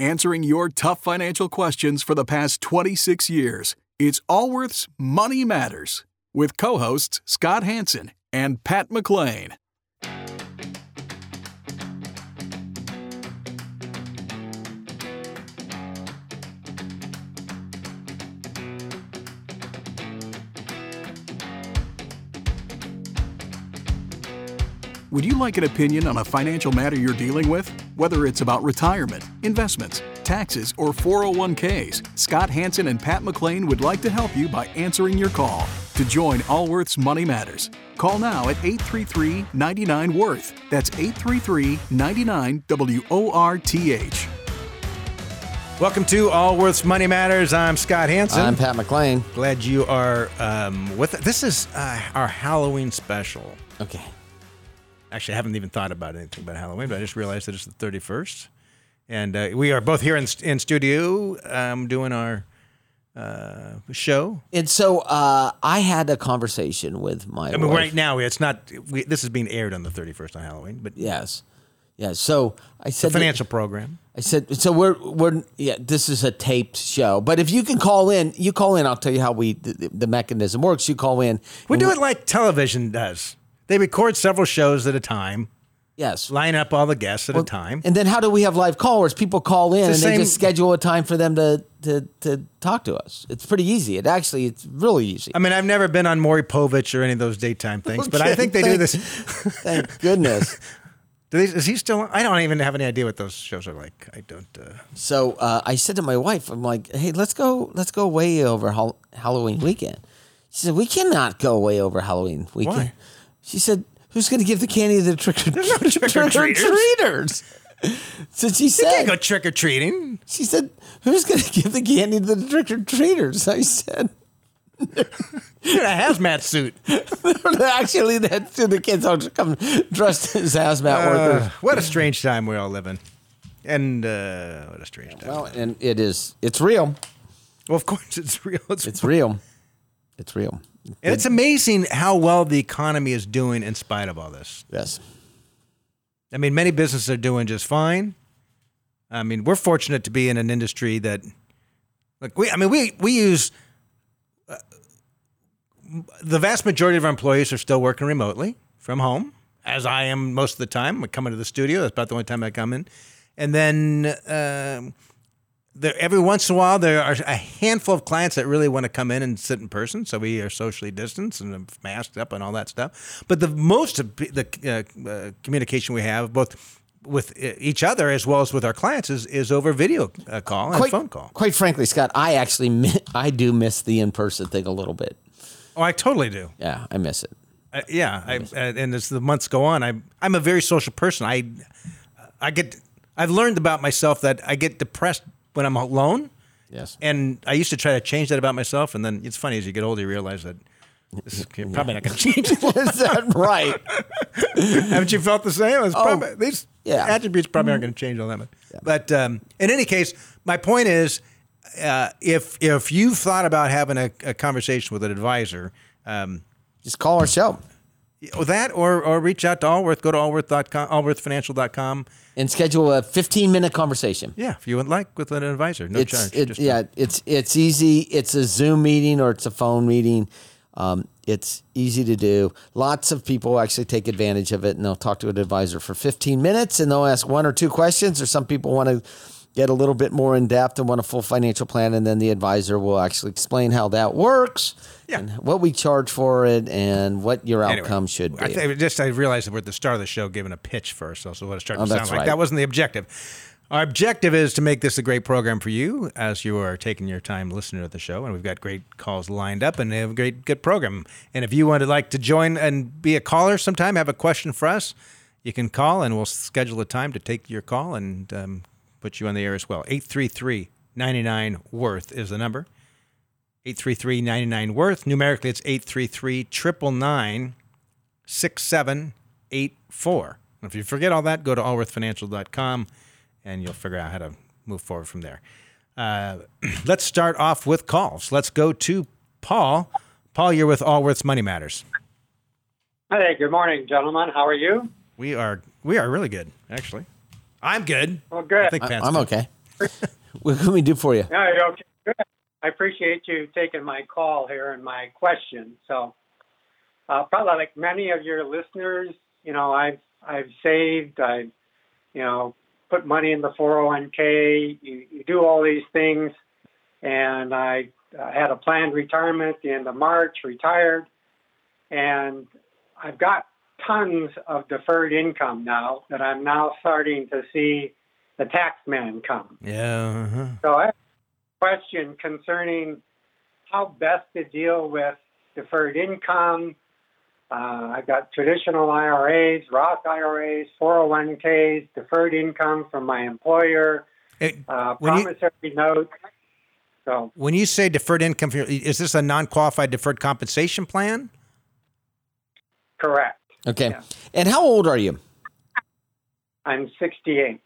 answering your tough financial questions for the past 26 years. It's Allworth's Money Matters with co hosts Scott Hanson and Pat McLean. Would you like an opinion on a financial matter you're dealing with? Whether it's about retirement, investments, taxes, or 401ks, Scott Hanson and Pat McLean would like to help you by answering your call. To join Allworth's Money Matters, call now at 833 99 Worth. That's 833 99 W O R T H. Welcome to Allworth's Money Matters. I'm Scott Hanson. I'm Pat McLean. Glad you are um, with us. This is uh, our Halloween special. Okay. Actually, I haven't even thought about anything about Halloween, but I just realized that it's the 31st. And uh, we are both here in, in studio um, doing our uh, show. And so uh, I had a conversation with my. I mean, wife. right now it's not. We, this is being aired on the 31st on Halloween, but Yes. Yeah. So I said. the financial program. I said. So we're we're yeah. This is a taped show, but if you can call in, you call in. I'll tell you how we the, the mechanism works. You call in. We do it like television does. They record several shows at a time, Yes. line up all the guests at a time. And then how do we have live callers? People call in and It's the they just schedule a time for them to, to to talk to us. It's pretty easy. It actually it's really easy. I mean, I've never been on Maury Povich or any of those daytime things, but I think they do this. Thank goodness. Do they, is he still? I don't even have any idea what those shows are like. I don't. Uh, So uh, I said to my wife, I'm like, hey, let's go, let's go way over Hall- Halloween weekend. She said, we cannot go way over Halloween weekend. Why? She said, who's going to give the candy to the trick or treaters? So she you said, can't go trick or treating. she said, who's going to give the candy to the trick or treaters? I said, You're in a hazmat suit. actually, that's to the kids all come dressed as hazmat Uh, workers. what a strange time we all live in, and uh, what a strange time. Well, and it is, it's real. Well, of course it's real. It's, It's real. It's real. And it's amazing how well the economy is doing in spite of all this. Yes. I mean, many businesses are doing just fine. I mean, we're fortunate to be in an industry that, like we, I mean, we we use uh, the vast majority of our employees are still working remotely from home, as I am most of the time. I come into the studio. That's about the only time I come in, and then. Um, there, every once in a while, there are a handful of clients that really want to come in and sit in person. So we are socially distanced and masked up and all that stuff. But the most of the uh, uh, communication we have, both with uh, each other as well as with our clients, is, is over video uh, call and phone call. Quite frankly, Scott, I actually mi- I do miss the in person thing a little bit. Oh, I totally do. Yeah, I miss it. Uh, yeah, I, uh, and as the months go on, I'm I'm a very social person. I I get I've learned about myself that I get depressed when I'm alone. Yes. And I used to try to change that about myself, and then it's funny as you get older, you realize that this is probably not going to change. Is that right? Haven't you felt the same? It's probably, these Oh, yeah. attributes probably aren't going to change all that much. But um, in any case, my point is, uh, if if you've thought about having a, a conversation with an advisor, um, Just call our show or that or or reach out to Allworth. Go to allworth.com, allworthfinancial.com. and schedule a 15 minute conversation. Yeah, if you would like with an advisor, no it's charge. it, just- yeah, it's it's easy. It's a Zoom meeting or it's a phone meeting. Um, it's easy to do. Lots of people actually take advantage of it, and they'll talk to an advisor for 15 minutes, and they'll ask one or two questions. Or some people want to get a little bit more in depth and want a full financial plan, and then the advisor will actually explain how that works, Yeah. and what we charge for it, and what your Anyway, outcome should be. I th- just I realized that we're at the start of the show giving a pitch for ourselves, so what it started Oh, to sound that's like. right. That wasn't the objective. Our objective is to make this a great program for you as you are taking your time listening to the show, and we've got great calls lined up and have a great good program. And if you would like to join and be a caller sometime, have a question for us, you can call and we'll schedule a time to take your call and um, put you on the air as well. 833 99 Worth is the number. 833 99 Worth. Numerically, it's 833 999 6784. If you forget all that, go to allworthfinancial.com and you'll figure out how to move forward from there. Uh, let's start off with calls. Let's go to Paul. Paul, you're with Allworth's Money Matters. Hey, good morning, gentlemen. How are you? We are we are really good, actually. I'm good. Well, good. I think I, I'm good. okay. what can we do for you? No, you're okay. Good. I appreciate you taking my call here and my question. So, uh, probably like many of your listeners, you know, I've I've saved, I've you know put money in the 401k. You, you do all these things, and I uh, had a planned retirement at the end of March, retired, and I've got tons of deferred income now that I'm now starting to see the tax man come. Yeah. Uh-huh. So I question concerning how best to deal with deferred income. Uh, I've got traditional IRAs, Roth IRAs, 401ks, deferred income from my employer, It- uh, when you- promissory notes. So when you say deferred income, is this a non-qualified deferred compensation plan? correct. Okay. Yeah. And how old are you? I'm 68.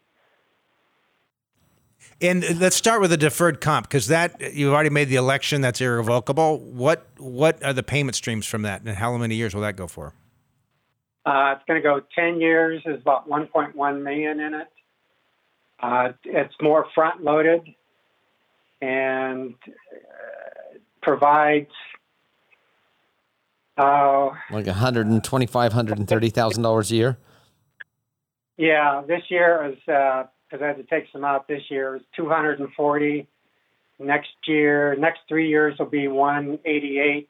And let's start with the deferred comp because that you've already made the election. That's irrevocable. What what are the payment streams from that, and how many years will that go for? Uh, it's going to go 10 years. There's about 1.1 million in it. Uh, it's more front loaded and uh, provides uh, Like 125, 130,000 dollars a year. Yeah, this year is because I had to take some out. This year is 240. Next year, next three years will be 188,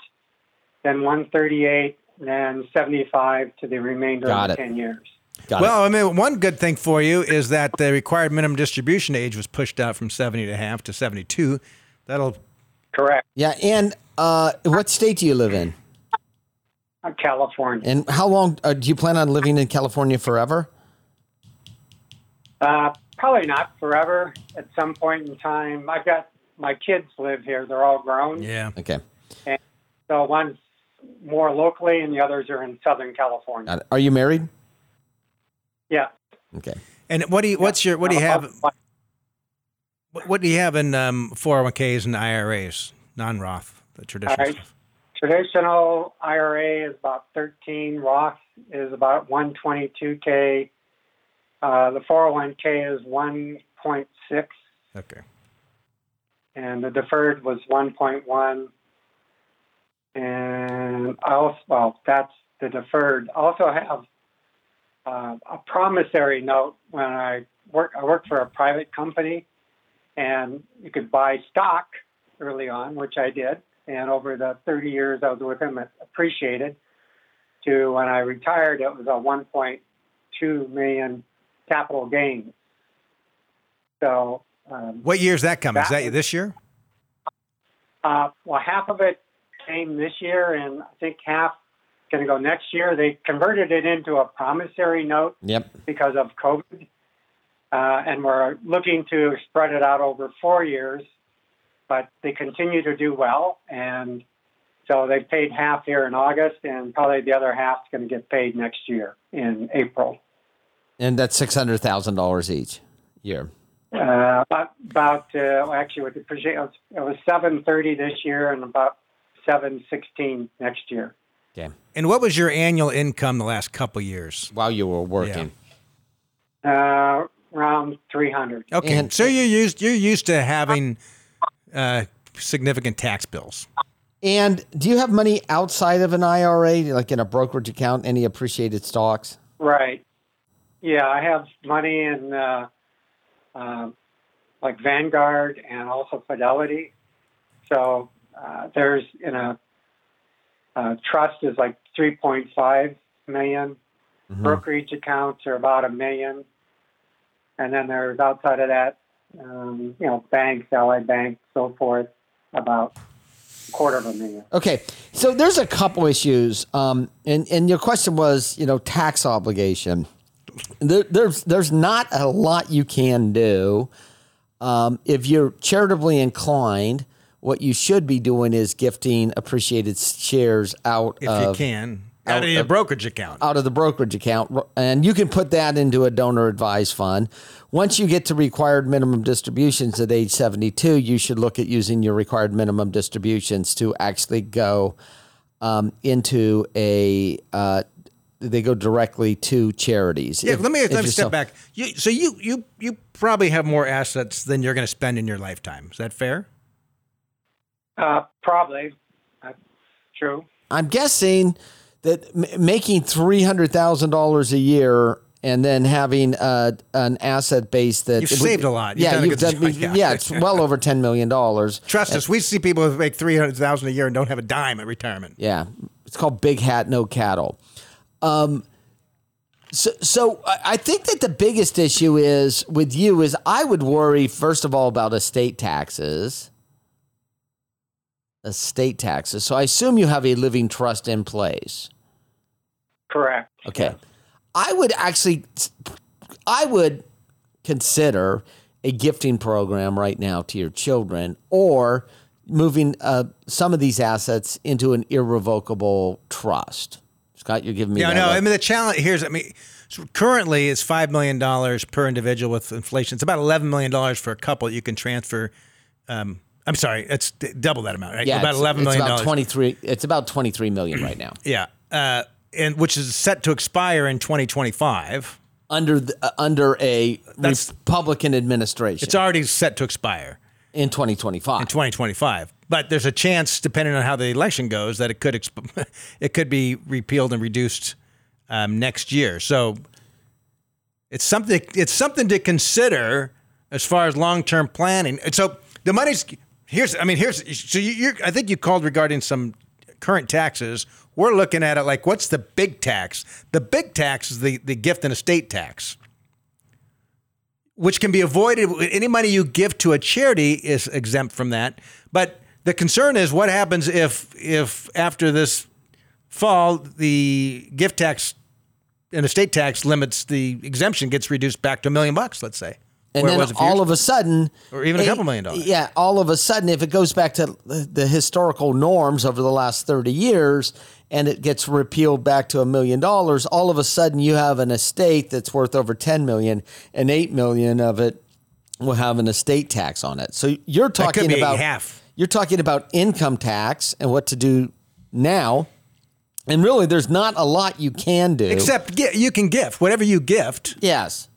then 138, then 75 to the remainder Got of the it. 10 years. Got well, I mean, one good thing for you is that the required minimum distribution age was pushed out from 70 and a half to 72. That'll Correct. Yeah. And uh, what state do you live in? Uh, California. And how long uh, do you plan on living in California forever? Uh, probably not forever. At some point in time, I've got my kids live here. They're all grown. yeah. Okay. So one's more locally, and the others are in Southern California. Are you married? Yeah. Okay. And what do you what's your what do you have what, what do you have in um, 401ks and IRAs, non-Roth, the traditional All right. stuff? Traditional IRA is about 13. Roth is about 122k. Uh, the 401k is 1.6, Okay. and the deferred was 1.1. And I also, well, that's the deferred. I also have uh, a promissory note when I work. I work for a private company, and you could buy stock early on, which I did. And over the 30 years I was with him, it appreciated. To when I retired, it was a 1.2 million capital gains. So, um, What year's that coming? Is That- that this year? uh, well, half of it came this year, and I think half going to go next year. They converted it into a promissory note Yep. because of COVID, uh, and we're looking to spread it out over four years. But they continue to do well, and so they paid half here in August, and probably the other half's going to get paid next year in April. And that's six hundred thousand dollars each year. Uh, about, about uh, actually, with the appreciate, it was, it was seven thirty this year, and about seven sixteen next year. Okay. And what was your annual income the last couple years? While you were working. Uh, around three hundred. Okay, And- so you're used you're used to having uh, significant tax bills. And do you have money outside of an IRA, like in a brokerage account, any appreciated stocks? Right. Yeah, I have money in uh, uh, like Vanguard and also Fidelity. So uh, there's in a uh, trust is like 3.5 million. Brokerage accounts are about a million, and then there's outside of that, um, you know, banks, Allied Bank, so forth, about a quarter of a million. Okay, so there's a couple issues, um, and and your question was, you know, tax obligation. There, there's there's not a lot you can do um, if you're charitably inclined. What you should be doing is gifting appreciated shares out If of you can, out of out your of- brokerage account. out of the brokerage account, and you can put that into a donor advised fund. Once you get to required minimum distributions at age 72, you should look at using your required minimum distributions to actually go um, into a uh, they go directly to charities. Yeah, If- let me let me step so- back. You, so you you you probably have more assets than you're going to spend in your lifetime. Is that fair? Uh, probably. That's true. I'm guessing that m- making three hundred thousand dollars a year and then having uh, an asset base that You've saved a lot. You've yeah, done a you've good done, job. Yeah. yeah, it's well over ten million dollars. Trust us, we see people who make three hundred thousand a year and don't have a dime at retirement. Yeah, it's called Big Hat No Cattle. Um, so, so I think that the biggest issue is with you is I would worry first of all about estate taxes. Estate taxes. So I assume you have a living trust in place. Correct. Okay. I would actually, I would consider a gifting program right now to your children or moving uh, some of these assets into an irrevocable trust. Scott, you're giving me that no. look. I mean, the challenge here's. I mean, so currently it's five million dollars per individual with inflation. It's about eleven million dollars for a couple. You can transfer. Um, I'm sorry, it's d- double that amount, right? yeah, about it's- eleven it's million about dollars. 23 It's about 23 million right now. Yeah, uh, and which is set to expire in 2025. Under the, uh, under a That's- Republican administration It's already set to expire in 2025. in 2025. But there's a chance, depending on how the election goes, that it could exp- it could be repealed and reduced um, next year. So it's something it's something to consider as far as long term planning. And so the money's here's I mean here's so you, I think you called regarding some current taxes. We're looking at it like what's the big tax? The big tax is the the gift and estate tax which can be avoided. Any money you give to a charity is exempt from that. But the concern is what happens if if after this fall the gift tax and estate tax limits the exemption gets reduced back to a million bucks, let's say. And then was a few all of a sudden, Or even a couple million dollars. Yeah, all of a sudden, if it goes back to the historical norms over the last 30 years and it gets repealed back to a million dollars, all of a sudden you have an estate that's worth over 10 million and 8 million of it will have an estate tax on it. So you're talking about half. You're talking about income tax and what to do now. And really, there's not a lot you can do. Except gi- you can gift whatever you gift. yes.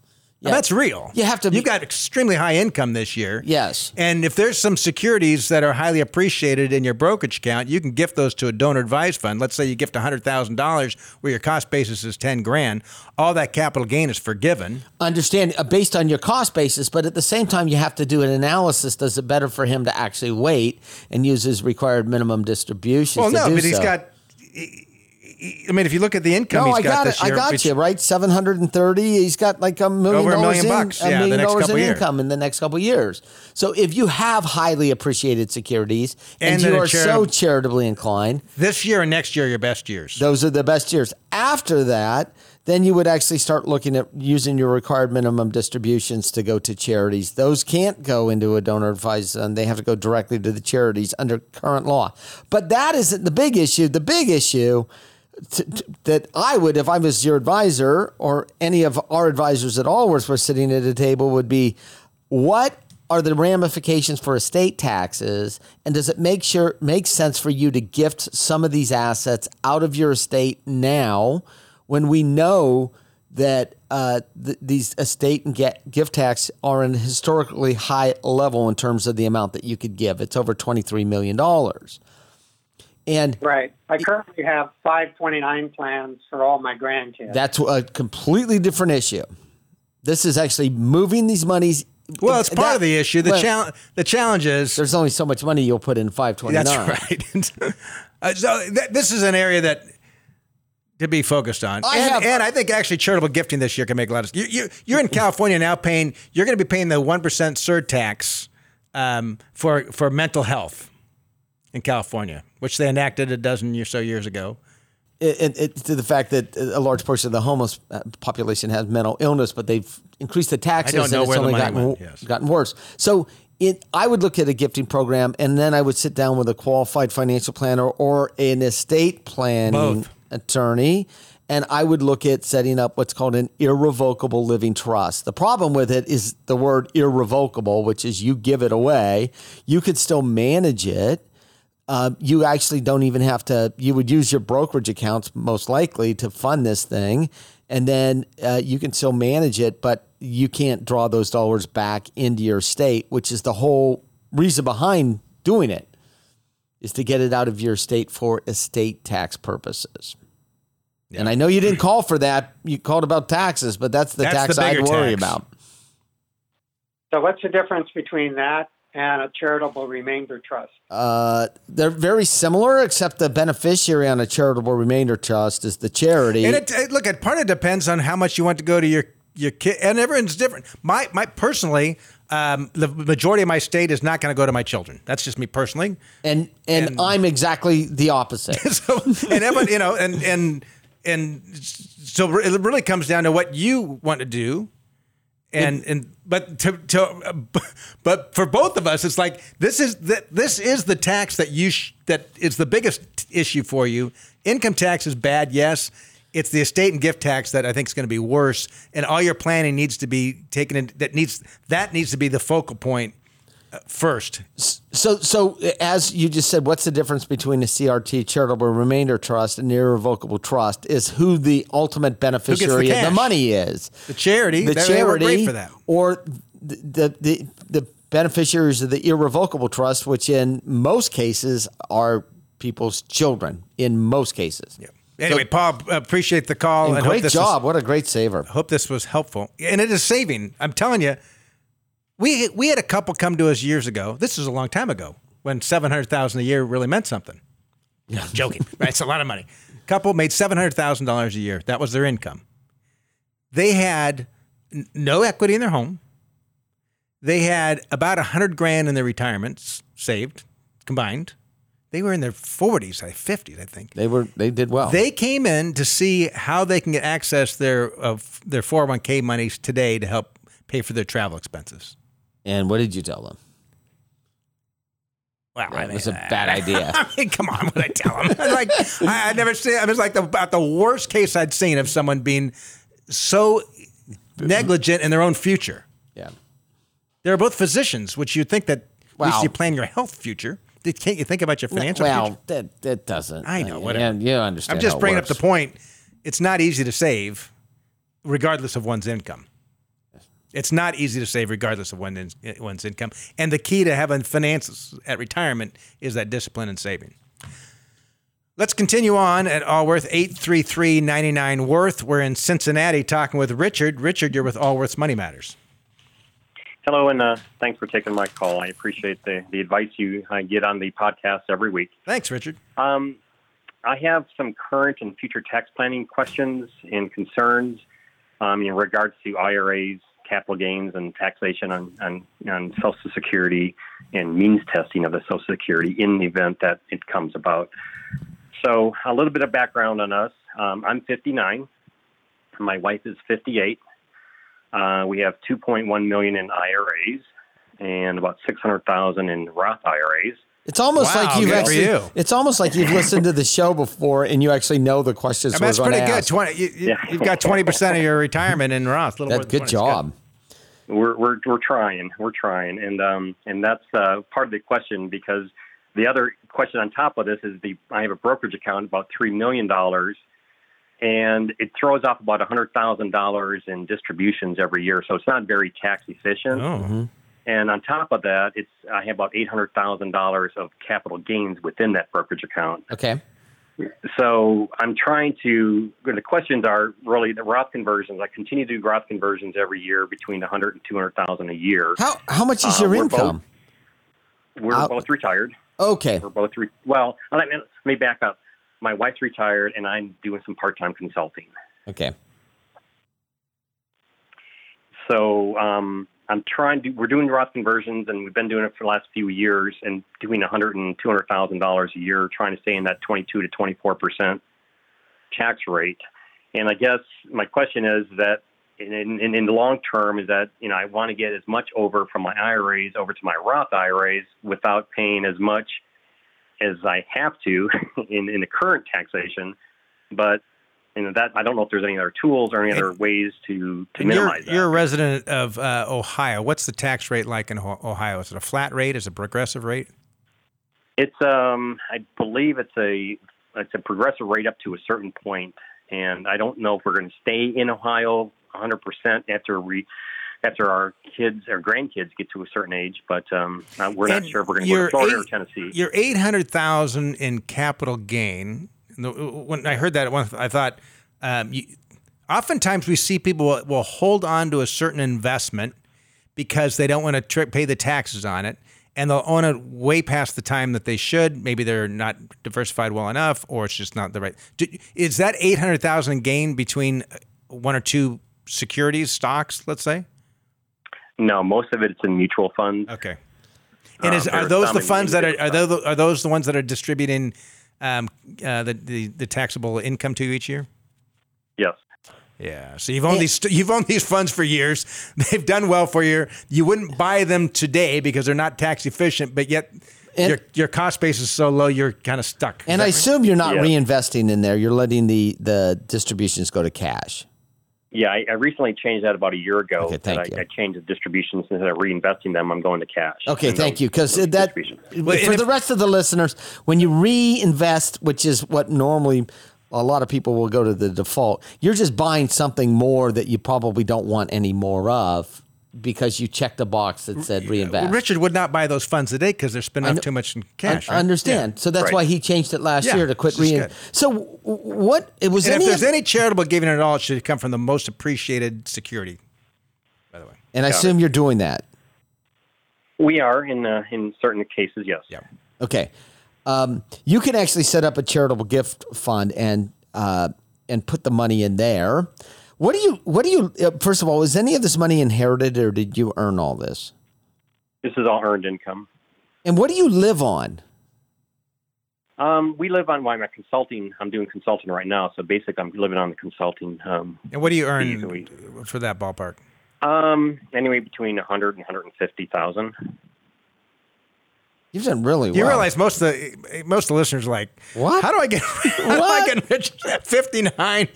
Yeah. That's real. You have to be- You've got extremely high income this year. Yes. And if there's some securities that are highly appreciated in your brokerage account, you can gift those to a donor advised fund. Let's say you gift $100,000 where your cost basis is 10 grand. All that capital gain is forgiven. understand uh, based on your cost basis, but at the same time, you have to do an analysis. Does it better for him to actually wait and use his required minimum distributions? Well, no, but he's so? got. I mean, if you look at the income No, he's I got, got this it. year, I got which- you right. Seven hundred and thirty. He's got like a million Over a dollars million in, bucks, a yeah, million dollars in years. income in the next couple of years. So if you have highly appreciated securities and, And you are so charitably inclined, This year and next year are your best years. those are the best years. After that, then you would actually start looking at using your required minimum distributions to go to charities. Those can't go into a donor advised fund. They have to go directly to the charities under current law. But that isn't the big issue. The big issue that I would, if I was your advisor or any of our advisors at all, were sitting at a table, would be what are the ramifications for estate taxes? And does it make sure make sense for you to gift some of these assets out of your estate now when we know that uh, th- these estate and get, gift tax are an historically high level in terms of the amount that you could give? It's over $23 million and Right. I currently have 529 plans for all my grandkids. that's a completely different issue this is actually moving these monies well, it's part that- of the issue. The well, challenge. The challenge is there's only so much money you'll put in 529 That's right. Uh, so th- this is an area that to be focused on, I and, have- and I think actually charitable gifting this year can make a lot of. You, you, you're in California now, paying. You're going to be paying the one percent surtax um, for for mental health in California, which they enacted a dozen or so years ago. it, it, to the fact that a large portion of the homeless uh, population has mental illness, but they've increased the taxes I don't know and it's only gotten, went, yes. gotten worse. So it, I would look at a gifting program and then I would sit down with a qualified financial planner or an estate planning Both. attorney. And I would look at setting up what's called an irrevocable living trust. The problem with it is the word irrevocable, which is you give it away. You could still manage it uh, you actually don't even have to. You would use your brokerage accounts most likely to fund this thing, and then uh, you can still manage it, but you can't draw those dollars back into your state, which is the whole reason behind doing it, is to get it out of your state for estate tax purposes. And I know you didn't call for that. You called about taxes, but that's the That's tax the I'd worry tax. about. So what's the difference between that and a charitable remainder trust? Uh, they're very similar, except the beneficiary on a charitable remainder trust is the charity. And it, it- look, it part of it depends on how much you want to go to your your kid, and everyone's different. My my personally, um, the majority of my state is not going to go to my children. That's just me personally. and, and and- I'm exactly the opposite. So and everyone, you know, and and and so it really comes down to what you want to do. And and but to, to but for both of us, it's like this is that this is the tax that you sh- that is the biggest issue for you. Income tax is bad, yes. It's the estate and gift tax that I think is going to be worse, and all your planning needs to be taken in. That needs that needs to be the focal point first. So, so as you just said, what's the difference between a CRT charitable remainder trust and irrevocable trust? Is who the ultimate beneficiary of the money is. The charity, the they- they were charity, great for that. or the, the the the beneficiaries of the irrevocable trust, which in most cases are people's children. In most cases, Yeah. Anyway, Paul, appreciate the call. And and great job! Was, what a great saver. hope this was helpful, and it is saving. I'm telling you, we we had a couple come to us years ago. This was a long time ago when seven hundred thousand a year really meant something. Yeah, I'm joking. right? It's a lot of money. Couple made seven hundred thousand dollars a year. That was their income. They had n- no equity in their home. They had about a hundred grand in their retirements saved combined. They were in their forties, I fifties, I think. They were they did well. They came in to see how they can get access their of their 401k monies today to help pay for their travel expenses. And what did you tell them? Wow, That was a bad uh, idea. I mean, come on, what I tell them? like I, I never see. I was like the, about the worst case I'd seen of someone being so negligent in their own future. Yeah. They're both physicians, which you'd think that at least you plan your health future. Can't you think about your financial well, future? that that doesn't. I know, uh, Yeah, whatever. you understand. I'm just it bringing up the point. It's not easy to save, regardless of one's income. It's not easy to save, regardless of one in, one's income. And the key to having finances at retirement is that discipline and saving. Let's continue on at Allworth, 833 99 Worth. We're in Cincinnati talking with Richard. Richard, you're with Allworth's Money Matters. Hello, and uh, thanks for taking my call. I appreciate the, the advice you uh, get on the podcast every week. Thanks, Richard. Um, I have some current and future tax planning questions and concerns um, in regards to IRAs, capital gains, and taxation on, on, on Social Security and means testing of the Social Security in the event that it comes about. So, a little bit of background on us. Um, I'm 59. My wife is 58. Uh, we have 2.1 million in IRAs and about 600,000 in Roth IRAs. It's almost Wow, like you've good for actually. you. It's almost like you've listened to the show before and you actually know the questions I mean, we're that's pretty good. ask. 20, you, you, Yeah. You've got 20% of your retirement in Roth. A little more That's good 20. It's job. We're we're we're trying. We're trying, and um and that's uh, part of the question because the other question on top of this is the I have a brokerage account about three million dollars, and it throws off about a hundred thousand dollars in distributions every year, so it's not very tax efficient. Oh. And on top of that, it's I have about eight hundred thousand dollars of capital gains within that brokerage account. Okay. So I'm trying to. The questions are really the Roth conversions. I continue to do Roth conversions every year between 100 and 200,000 a year. How how much is Uh, your we're income? We're Uh, both retired. Okay. We're both re- well. Let me, let me back up. My wife's retired, and I'm doing some part-time consulting. Okay. So um, I'm trying to. We're doing Roth conversions, and we've been doing it for the last few years, and doing 100 and 200 thousand dollars a year, trying to stay in that 22 to 24 percent tax rate. And I guess my question is that. In, in, in the long term, is that you know I want to get as much over from my IRAs over to my Roth IRAs without paying as much as I have to in, in the current taxation, but you know that I don't know if there's any other tools or any other ways to to And you're, minimize that. you're a resident of uh, Ohio. What's the tax rate like in Ohio? Is it a flat rate? Is it a progressive rate? It's um, I believe it's a it's a progressive rate up to a certain point, and I don't know if we're going to stay in Ohio 100 percent after we after our kids or grandkids get to a certain age. But um, we're not And sure if we're going to go to Florida or eight- Tennessee. Your eight hundred thousand in capital gain. When I heard that, I thought. Um, you, oftentimes, we see people will, will hold on to a certain investment because they don't want to tri- pay the taxes on it, and they'll own it way past the time that they should. Maybe they're not diversified well enough, or it's just not the right. Do- Is that eight hundred thousand gain between uh, one or two securities, stocks, let's say? No, most of it's in mutual funds. Okay. And Uh, is, are those the funds that are are those, are those the ones that are distributing um, uh, the, the the taxable income to each year? Yes. Yeah. So you've owned these you've owned these funds for years. They've done well for you. You wouldn't buy them today because they're not tax efficient, but yet And- your your cost base is so low you're kind of stuck. Is And I right? assume you're not Yeah. reinvesting in there. You're letting the the distributions go to cash. Yeah, I, I recently changed that about a year ago. Okay, thank that you. I, I changed the distributions instead of reinvesting them. I'm going to cash. Okay, thank those- you. Because those that. Well, for and the rest of the listeners, when you reinvest, which is what normally a lot of people will go to the default, you're just buying something more that you probably don't want any more of because you checked the box that said reinvest. Richard would not buy those funds today because they're spending I off know- too much in cash. I right? understand. So that's Right. why he changed it last Yeah, year to quit this is rein. good. So w- what? It was And any if there's of- any charitable giving at all, it should come from the most appreciated security. By the way. and I assume you're doing that. We are in uh, in certain cases, yes. Yeah. Okay. Um, you can actually set up a charitable gift fund and uh, and put the money in there. What do you? What do you? Uh, first of all, is any of this money inherited, or did you earn all this? This is all earned income. And what do you live on? Um, we live on why I'm consulting. I'm doing consulting right now, so basically I'm living on the consulting. Um, And what do you earn for that ballpark? um, anyway, between 100 and 150,000. You've done really well. You realize most of the most of the listeners are like, What? How do I get? How do I get rich at 59,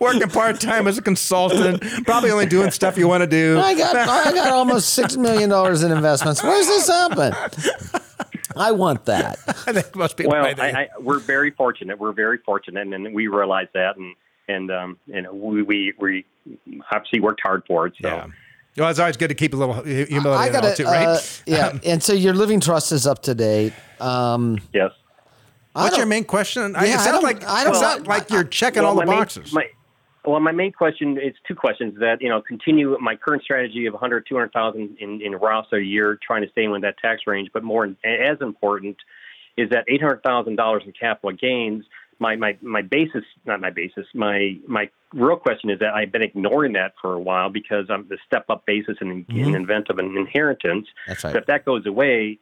working part time as a consultant, probably only doing stuff you want to do. I got I got almost six million dollars in investments. Where's this happen? I want that. I think most people. Well, I, I, we're very fortunate. We're very fortunate, and, we realize that, and and um, you know, we we we obviously worked hard for it. So. yeah. Well, it's always good to keep a little humility I gotta, too, right? uh, yeah. and so your living trust is up to date. Um, Yes. I What's your main question? I Yeah, it sounds don't- like I don't- it's not like you're checking Well, all the my main- boxes. my, well, my main question is two questions. That you know, continue my current strategy of 100, 200,000 in in Roths a year, trying to stay in that tax range. But more as important is that eight hundred thousand dollars in capital gains. My my my basis, not my basis. My my real question is that I've been ignoring that for a while because I'm the step up basis in, in mm-hmm. event of an inheritance. That's right. So if that goes away,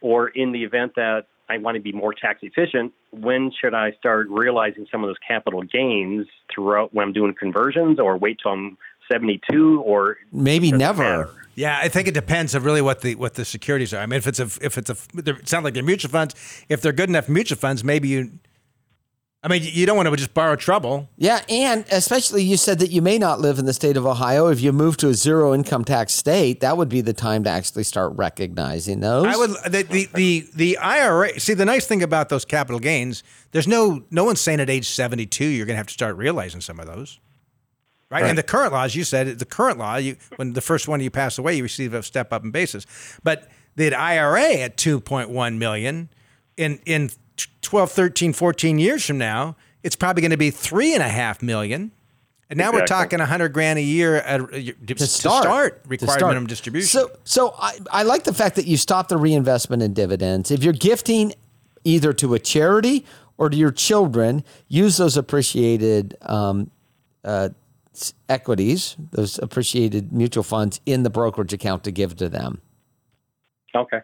or in the event that I want to be more tax efficient, when should I start realizing some of those capital gains throughout when I'm doing conversions, or wait till I'm 72, or Maybe never. matter? Yeah, I think it depends of really what the what the securities are. I mean, if it's a if it's a they're- it sounds like they're mutual funds. If they're good enough mutual funds, maybe you. I mean, you don't want to just borrow trouble. Yeah, and especially you said that you may not live in the state of Ohio. If you move to a zero income tax state, that would be the time to actually start recognizing those. I would the, the the the IRA. See, the nice thing about those capital gains, there's no no one's saying at age 72 you're going to have to start realizing some of those. Right? And the current law, as you said, the current law, you when the first one you pass away, you receive a step up in basis. But the IRA at 2.1 million in in 12, 13, 14 years from now, it's probably going to be three and a half million. And now we're Exactly. talking 100 grand a year at, to, to start, to required start. minimum distribution. So, so I, I like the fact that you stop the reinvestment in dividends. If you're gifting either to a charity or to your children, use those appreciated um, uh, equities, those appreciated mutual funds in the brokerage account to give to them. Okay.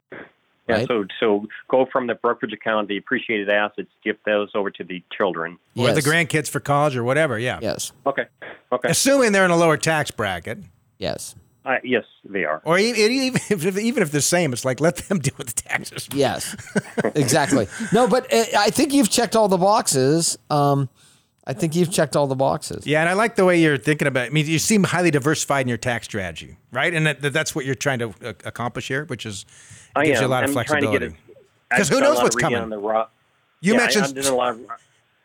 Yeah, Right. so so go from the brokerage account, the appreciated assets, give those over to the children. or the grandkids for college or whatever. Yeah. Yes, Okay. Okay. Assuming they're in a lower tax bracket, yes, Uh, yes, they are. or e- e- even if, even if they're the same, it's like let them deal with the taxes. yes, exactly. No, but uh, I think you've checked all the boxes. Um, I think you've checked all the boxes. Yeah, and I like the way you're thinking about. it. I mean, you seem highly diversified in your tax strategy, right? And that, that's what you're trying to uh, accomplish here, which is I gives am. you a lot of I'm trying to flexibility. get. Because who knows what's coming? On the Roth. You yeah, mentioned. I, I've done a lot of.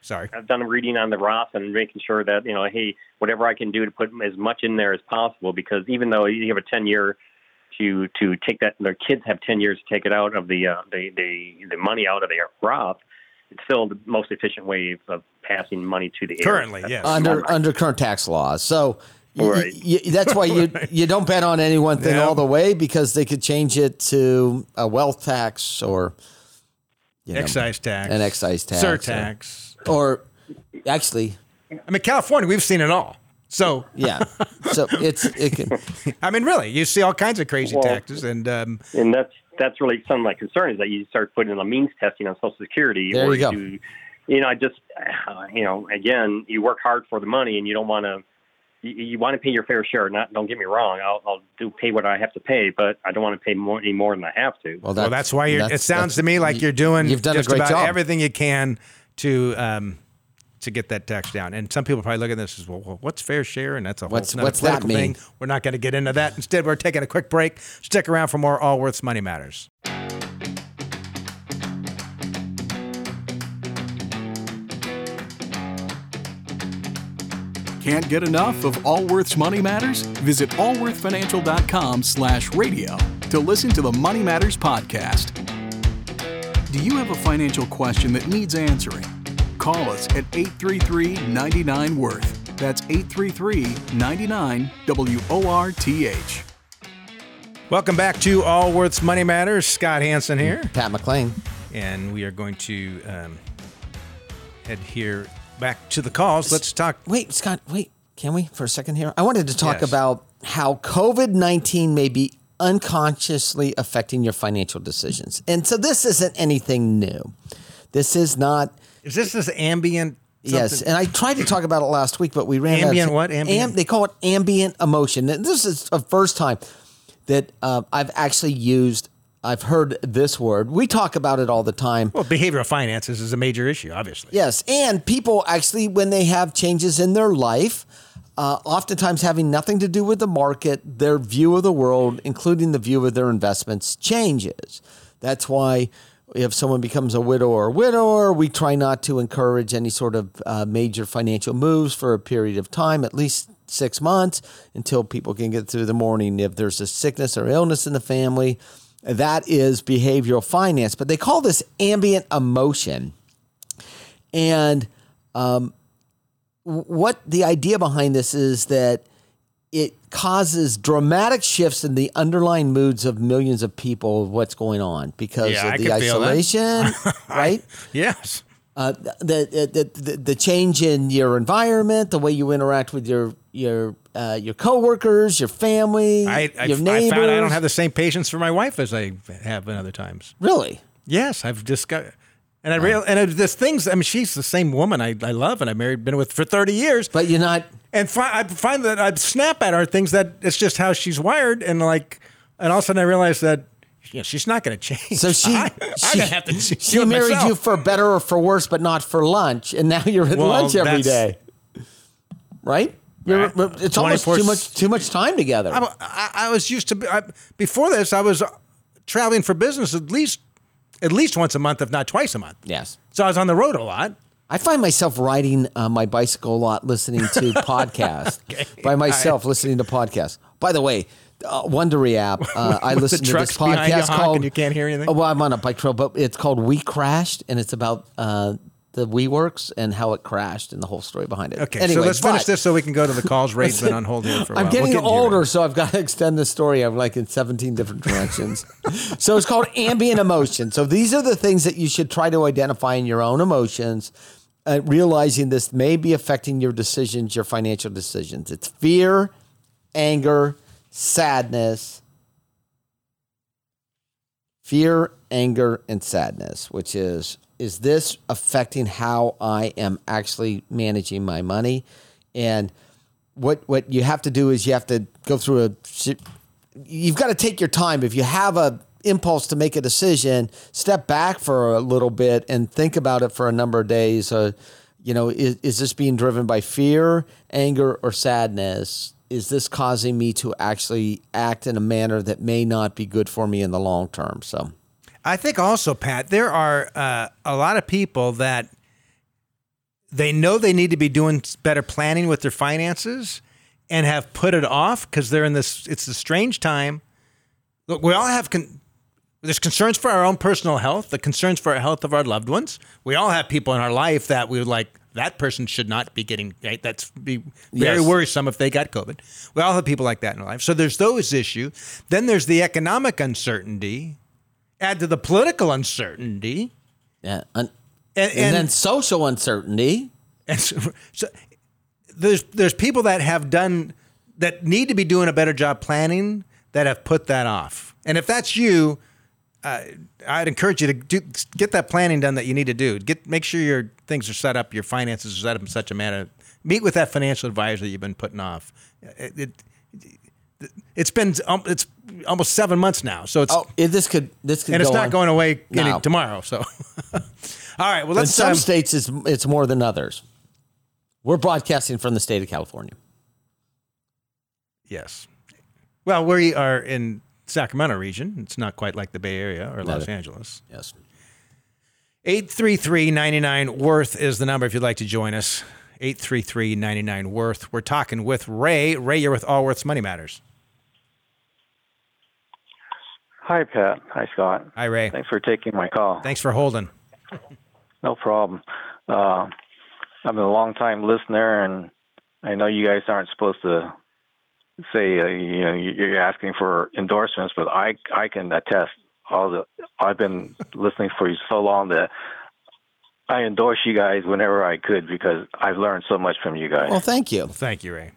sorry. I've done reading on the Roth and making sure that you know, hey, whatever I can do to put as much in there as possible, because even though you have a ten year to to take that, their kids have ten years to take it out of the uh, the, the the money out of the Roth. It's still the most efficient way of passing money to the. Currently, That's yes. under under current tax laws. So y- Right. y- y- that's why you you don't bet on any one thing Yeah. all the way because they could change it to a wealth tax or you know, Excise tax. an excise tax, Surtax. or, or actually, I mean, California, we've seen it all. So, yeah. so it's it can, I mean, really, you see all kinds of crazy Well- taxes. And um, and that's that's really some of my concern is that you start putting in a means testing on Social Security. There or you go. You, you know, I just, uh, you know, again, you work hard for the money, and you don't want to. You, you want to pay your fair share. Not, don't get me wrong. I'll, I'll do pay what I have to pay, but I don't want to pay more any more than I have to. well, well, that's why you're, it sounds to me like you- you're doing You've done just a great about job. everything you can to um, to get that tax down. And some people probably look at this as well, well what's fair share? And that's a whole What's- what's that political mean? thing. We're not going to get into that. Instead, we're taking a quick break. Stick around for more Allworth's Money Matters. Can't get enough of Allworth's Money Matters? Visit allworthfinancial.com slash radio to listen to the Money Matters podcast. Do you have a financial question that needs answering? Call us at 833-99-WORTH. That's 833-99-W-O-R-T-H. Welcome back to Allworth's Money Matters. Scott Hanson here. Pat McLean. And we are going to um, head here back to the calls. Let's talk. Wait, Scott, wait, can we for a second here? I wanted to talk Yes. about how COVID 19 may be unconsciously affecting your financial decisions. And so this isn't anything new. This is not. Is this this ambient? Yes, and I tried to talk about it last week, but we ran out of Ambient what? Ambient? they call it ambient emotion. This is the first time that uh, I've actually used. I've heard this word. We talk about it all the time. Well, behavioral finances is a major issue, obviously. Yes, and people actually, when they have changes in their life, uh, oftentimes having nothing to do with the market, their view of the world, including the view of their investments, changes. That's why if someone becomes a widow or a widower, we try not to encourage any sort of uh, major financial moves for a period of time, at least six months, until people can get through the mourning. If there's a sickness or illness in the family, that is behavioral finance. But they call this ambient emotion. And um, what the idea behind this is that it causes dramatic shifts in the underlying moods of millions of people of what's going on because Yeah, I of the feel that. isolation, right? Yes. Uh, the, the, the the change in your environment, the way you interact with your your uh, your coworkers, your family, I, I, your I neighbors. found I don't have the same patience for my wife as I have in other times. really. Yes, I've discovered. And I real and there's things. I mean, she's the same woman I, I love and I married, been with for 30 years. But you're not. And fi- I find that I snap at her things that it's just how she's wired, and like, and all of a sudden I realize that you know, she's not going to change. So she I, she, I have to she married myself. you for better or for worse, but not for lunch, and now you're at Well, lunch every day, right? You're, Right. It's almost too much too much time together. I, I, I was used to be, I, before this. I was traveling for business at least at least once a month, if not twice a month. yes. So I was on the road a lot. I find myself riding uh, my bicycle a lot, listening to podcasts by myself, listening to podcasts. By the way, uh, Wondery app. Uh, I listen to this trucks you podcast honk called. and you can't hear anything? Oh, well, I'm on a bike trail, but it's called "We Crashed," and it's about uh, the WeWorks and how it crashed and the whole story behind it. Okay, Anyway, so let's finish this so we can go to the calls. Ray's been on hold here for a while. I'm getting We'll get older, so I've got to extend the story. I'm like in 17 different directions. so it's called ambient emotion. So these are the things that you should try to identify in your own emotions, uh, realizing this may be affecting your decisions, your financial decisions. It's fear, anger, sadness, fear, anger, and sadness, which is is this affecting how I am actually managing my money? And what what you have to do is you have to go through a you've got to take your time. If you have a impulse to make a decision step back for a little bit and think about it for a number of days. Uh, you know is, is this being driven by fear anger or sadness? Is this causing me to actually act in a manner that may not be good for me in the long term? So I think also, Pat, there are uh, a lot of people that they know they need to be doing better planning with their finances and have put it off because they're in this. It's a strange time. Look, we all have. Con- there's concerns for our own personal health, the concerns for the health of our loved ones. We all have people in our life that we would like. That person should not be getting. Right? That's be very Yes. worrisome if they got COVID. We all have people like that in our life. So there's those issues. Then there's the economic uncertainty. Add to the political uncertainty. Yeah. And, And, and then social uncertainty. And so, so there's there's people that have done that need to be doing a better job planning that have put that off. And if that's you, uh, I'd encourage you to do, get that planning done that you need to do. Get make sure your things are set up, your finances are set up in such a manner. Meet with that financial advisor that you've been putting off. It, it, it's been um, it's almost seven months now, so it's Oh, this could this could and it's not on. going away No. tomorrow. So, all right, well let's some um, states, it's it's more than others. We're broadcasting from the state of California. Yes. Well, we are in Sacramento region. It's not quite like the Bay Area or Los No. Angeles. Yes. 833-99 Worth is the number if you'd like to join us. 833-99 Worth. We're talking with Ray. Ray, you're with Allworth's Money Matters. Hi, Pat. Hi, Scott. Hi, Ray. Thanks for taking my call. Thanks for holding. No problem. Uh, I'm a long time listener, and I know you guys aren't supposed to say uh, you know you're asking for endorsements, but I I can attest. All the I've been listening for you so long that I endorse you guys whenever I could because I've learned so much from you guys. Well, thank you. Thank you, Ray.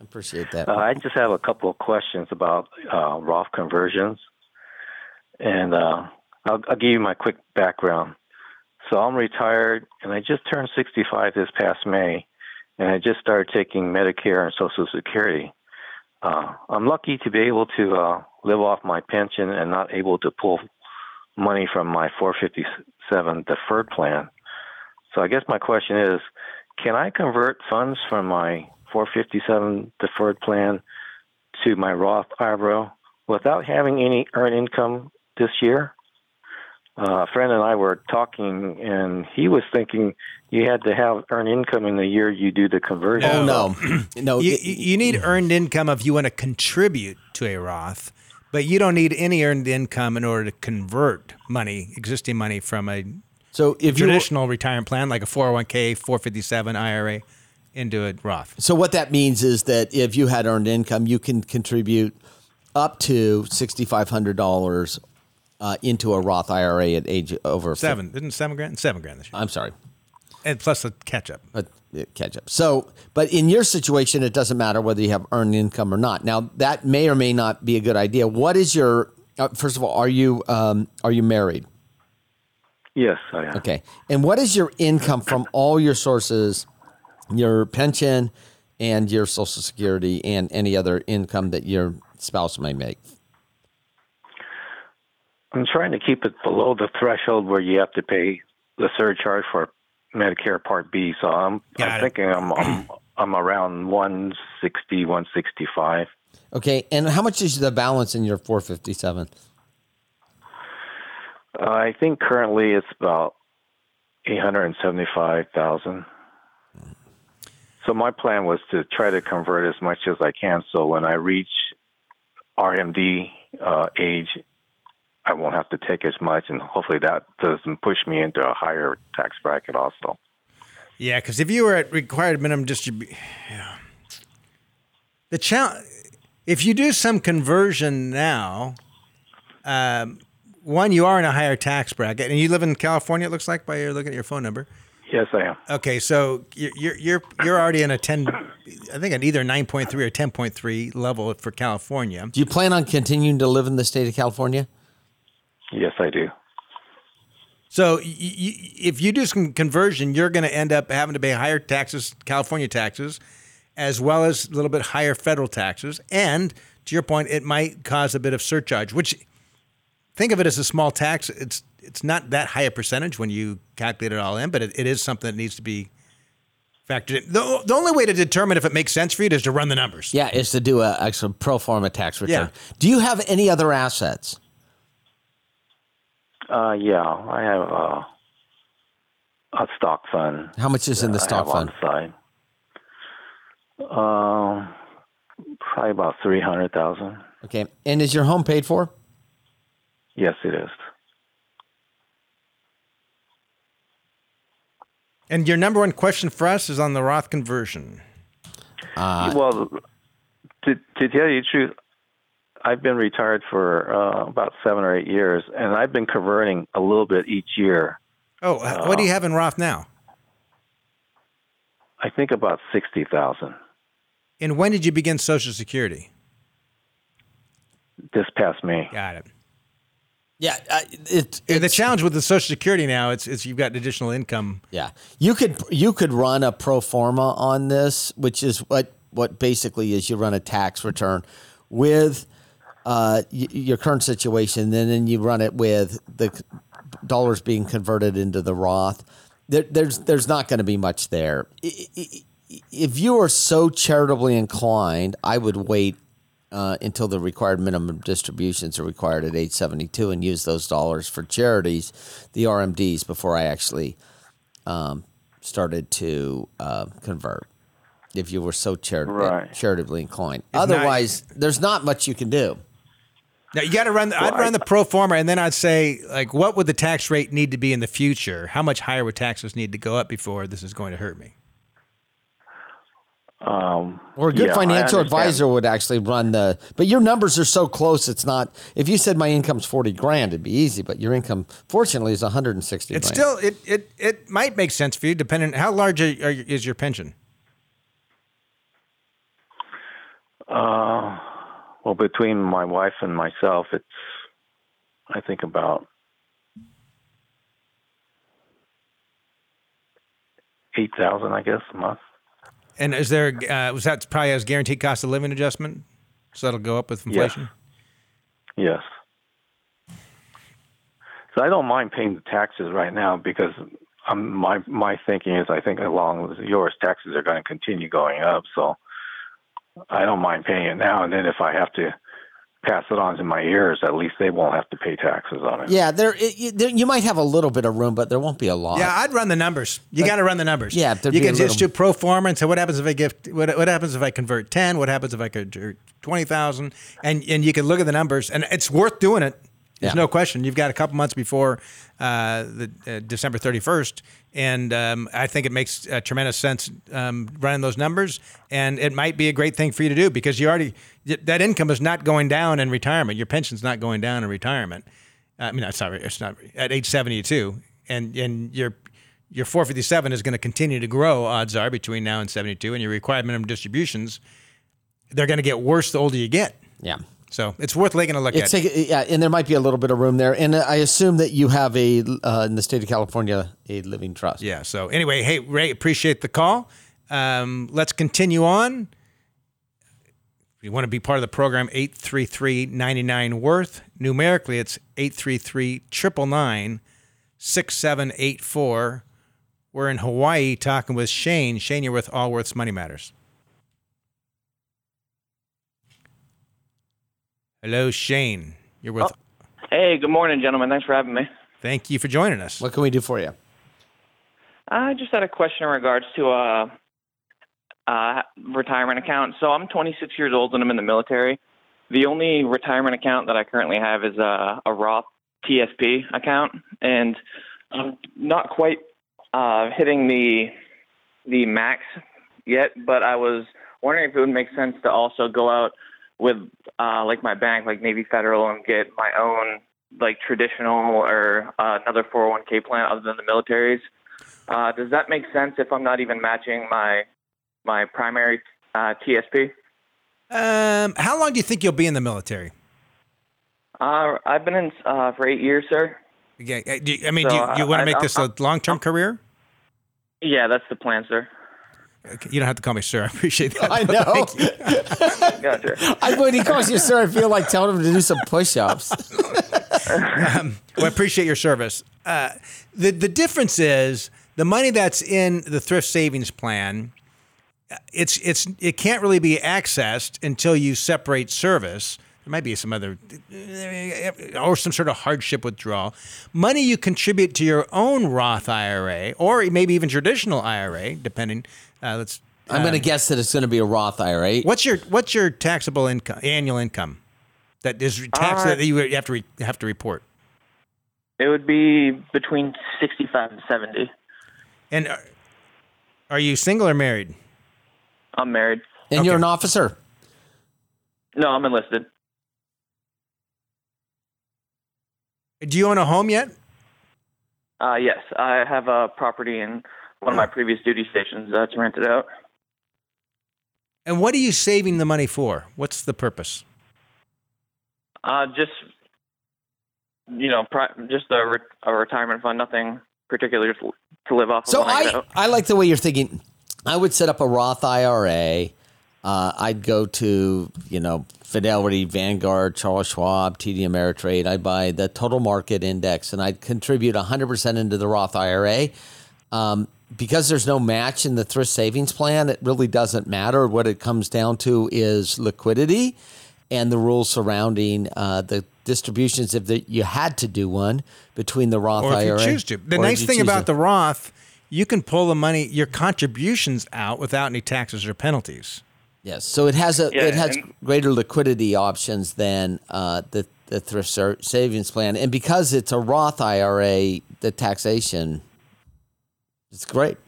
I appreciate that. Uh, I just have a couple of questions about uh, Roth conversions, and uh, I'll, I'll give you my quick background. So I'm retired, and I just turned 65 this past May, and I just started taking Medicare and Social Security. Uh, I'm lucky to be able to uh, live off my pension and not able to pull money from my 457 deferred plan. So I guess my question is, can I convert funds from my 457 deferred plan to my Roth IRA without having any earned income this year? Uh, a friend and I were talking, and he was thinking you had to have earned income in the year you do the conversion. oh no, no. You, you you need earned income if you want to contribute to a Roth, but you don't need any earned income in order to convert money, existing money from a so if you traditional retirement plan like a 401k, 457 IRA into a Roth. So what that means is that if you had earned income, you can contribute up to sixty five hundred dollars uh, into a Roth IRA at age over Seven, isn't seven grand? Seven grand this year. I'm sorry, And plus the catch up. but catch up. So, but in your situation, it doesn't matter whether you have earned income or not. Now, that may or may not be a good idea. What is your uh, first of all? Are you um, are you married? Yes, I am. Okay, and what is your income from all your sources, your pension, and your Social Security, and any other income that your spouse may make? I'm trying to keep it below the threshold where you have to pay the surcharge for Medicare Part B. So I'm, Got I'm it. thinking I'm, I'm I'm around 160, 165. Okay, and how much is the balance in your 457? Uh, I think currently it's about 875,000. So my plan was to try to convert as much as I can. So when I reach RMD uh, age, I won't have to take as much, and hopefully that doesn't push me into a higher tax bracket also. Yeah, because if you were at required minimum distribution, yeah. the challenge, if you do some conversion now, um, one, you are in a higher tax bracket, and you live in California. It looks like by your looking at your phone number. Yes, I am. Okay, so you're you're you're, you're already in a ten, I think an either nine point three or ten point three level for California. Do you plan on continuing to live in the state of California? Yes, I do. So y- y- if you do some conversion, you're going to end up having to pay higher taxes, California taxes, as well as a little bit higher federal taxes. And to your point, it might cause a bit of surcharge, which think of it as a small tax. It's it's not that high a percentage when you calculate it all in, but it, it is something that needs to be factored in. The, the only way to determine if it makes sense for you is to run the numbers. Yeah, is to do a actual pro forma tax return. Yeah. Do you have any other assets? Uh, yeah, I have uh, a stock fund. How much is in the I stock have fund? on the side. Um, probably about three hundred thousand. Okay. And is your home paid for? Yes, it is. And your number one question for us is on the Roth conversion. Uh, well, to to tell you the truth, I've been retired for uh, about seven or eight years, and I've been converting a little bit each year. Oh, uh, what do you have in Roth now? I think about sixty thousand And when did you begin Social Security? this past May. Got it. yeah. Uh, it, the challenge with the Social Security now, it's, it's you've got additional income. Yeah, you could you could run a pro forma on this, which is what what basically is you run a tax return with uh, y- your current situation, then then you run it with the dollars being converted into the Roth. There, there's there's not going to be much there. I- I- I- If you are so charitably inclined, I would wait uh, until the required minimum distributions are required at age 72 and use those dollars for charities, the RMDs, before I actually um, started to uh, convert. If you were so chari- Right. charitably inclined, not- otherwise, there's not much you can do. Now you got to run. I'd run the pro forma, and then I'd say, like, what would the tax rate need to be in the future? How much higher would taxes need to go up before this is going to hurt me? Um, Or a good yeah, financial advisor would actually run the. But your numbers are so close, it's not. If you said my income's forty grand, it'd be easy. But your income, fortunately, is one hundred and sixty. It's still it it it might make sense for you, depending how large are, are, is your pension. Uh, well, between my wife and myself, it's I think about eight thousand, I guess, a month. And is there uh, was that probably as guaranteed cost of living adjustment? So that'll go up with inflation. Yes. So I don't mind paying the taxes right now because um, my my thinking is I think along with yours, taxes are going to continue going up. So I don't mind paying it now, and then if I have to pass it on to my heirs, at least they won't have to pay taxes on it. Yeah, there, it, you- there. You might have a little bit of room, but there won't be a lot. Yeah, I'd run the numbers. You got to run the numbers. yeah, you can just little- do pro forma and say what happens if I give what, what happens if I convert ten? What happens if I convert twenty thousand? And and you can look at the numbers, and it's worth doing it. There's Yeah. no question. You've got a couple months before uh, the uh, December 31st, and um, I think it makes uh, tremendous sense um, running those numbers. And it might be a great thing for you to do because you already that income is not going down in retirement. Your pension's not going down in retirement. I mean, not. It's not at age 72, and and your your 457 is going to continue to grow. Odds are between now and 72, and your required minimum distributions they're going to get worse the older you get. yeah. So it's worth taking a look It's at. take, yeah, and there might be a little bit of room there. And I assume that you have a uh, in the state of California a living trust. Yeah. So anyway, hey Ray, appreciate the call. Um, let's continue on. If you want to be part of the program, 833-99 worth. Numerically, it's 833-999-6784. We're in Hawaii talking with Shane. Shane, you're with Allworth's Money Matters. Hello, Shane. You're with. Oh, hey, good morning, gentlemen. Thanks for having me. Thank you for joining us. What can we do for you? I just had a question in regards to a, a retirement account. So I'm 26 years old and I'm in the military. The only retirement account that I currently have is a, a Roth TSP account, and I'm not quite uh, hitting the the max yet. But I was wondering if it would make sense to also go out with uh, like my bank, like Navy Federal, and get my own like traditional or uh, another 401k plan other than the military's. Uh, does that make sense if I'm not even matching my my primary uh, TSP? Um, how long do you think you'll be in the military? Uh, I've been in uh, for eight years, sir. Yeah, uh, you- I mean, So, do you, you want to make I- this a long-term career? Yeah, that's the plan, sir. Okay, You don't have to call me sir. I appreciate that. I know. Gotcha. I, when he calls you sir, I feel like telling him to do some push-ups. well, I appreciate your service. Uh, the the difference is the money that's in the thrift savings plan. It's it's it can't really be accessed until you separate service. there might be some other or some sort of hardship withdrawal. Money you contribute to your own Roth IRA or maybe even traditional IRA, depending. Uh, let's. I'm going to um, guess that it's going to be a Roth IRA. What's your what's your taxable income annual income that is tax Uh, that you have to re, have to report? It would be between 65 and 70. And are, are you single or married? I'm married. And you're an officer. No, I'm enlisted. Do you own a home yet? Uh, yes, I have a property in one of my previous duty stations that's rented out. And what are you saving the money for? What's the purpose? Uh, just you know, pri- just a, re- a retirement fund, nothing particular to to live off of. So when I, I. I like the way you're thinking. I would set up a Roth IRA. Uh, I'd go to, you know, Fidelity, Vanguard, Charles Schwab, TD Ameritrade. I'd buy the total market index and I'd contribute 100% into the Roth IRA. Um, because there's no match in the thrift savings plan, it really doesn't matter. What it comes down to is liquidity and the rules surrounding uh, the distributions if the, you had to do one between the Roth or if IRA. you choose to. The nice thing about to. the Roth, you can pull the money, your contributions out without any taxes or penalties. Yes, so it has a Yeah, it has and- greater liquidity options than uh, the the thrift savings plan, and because it's a Roth IRA, the taxation it's great.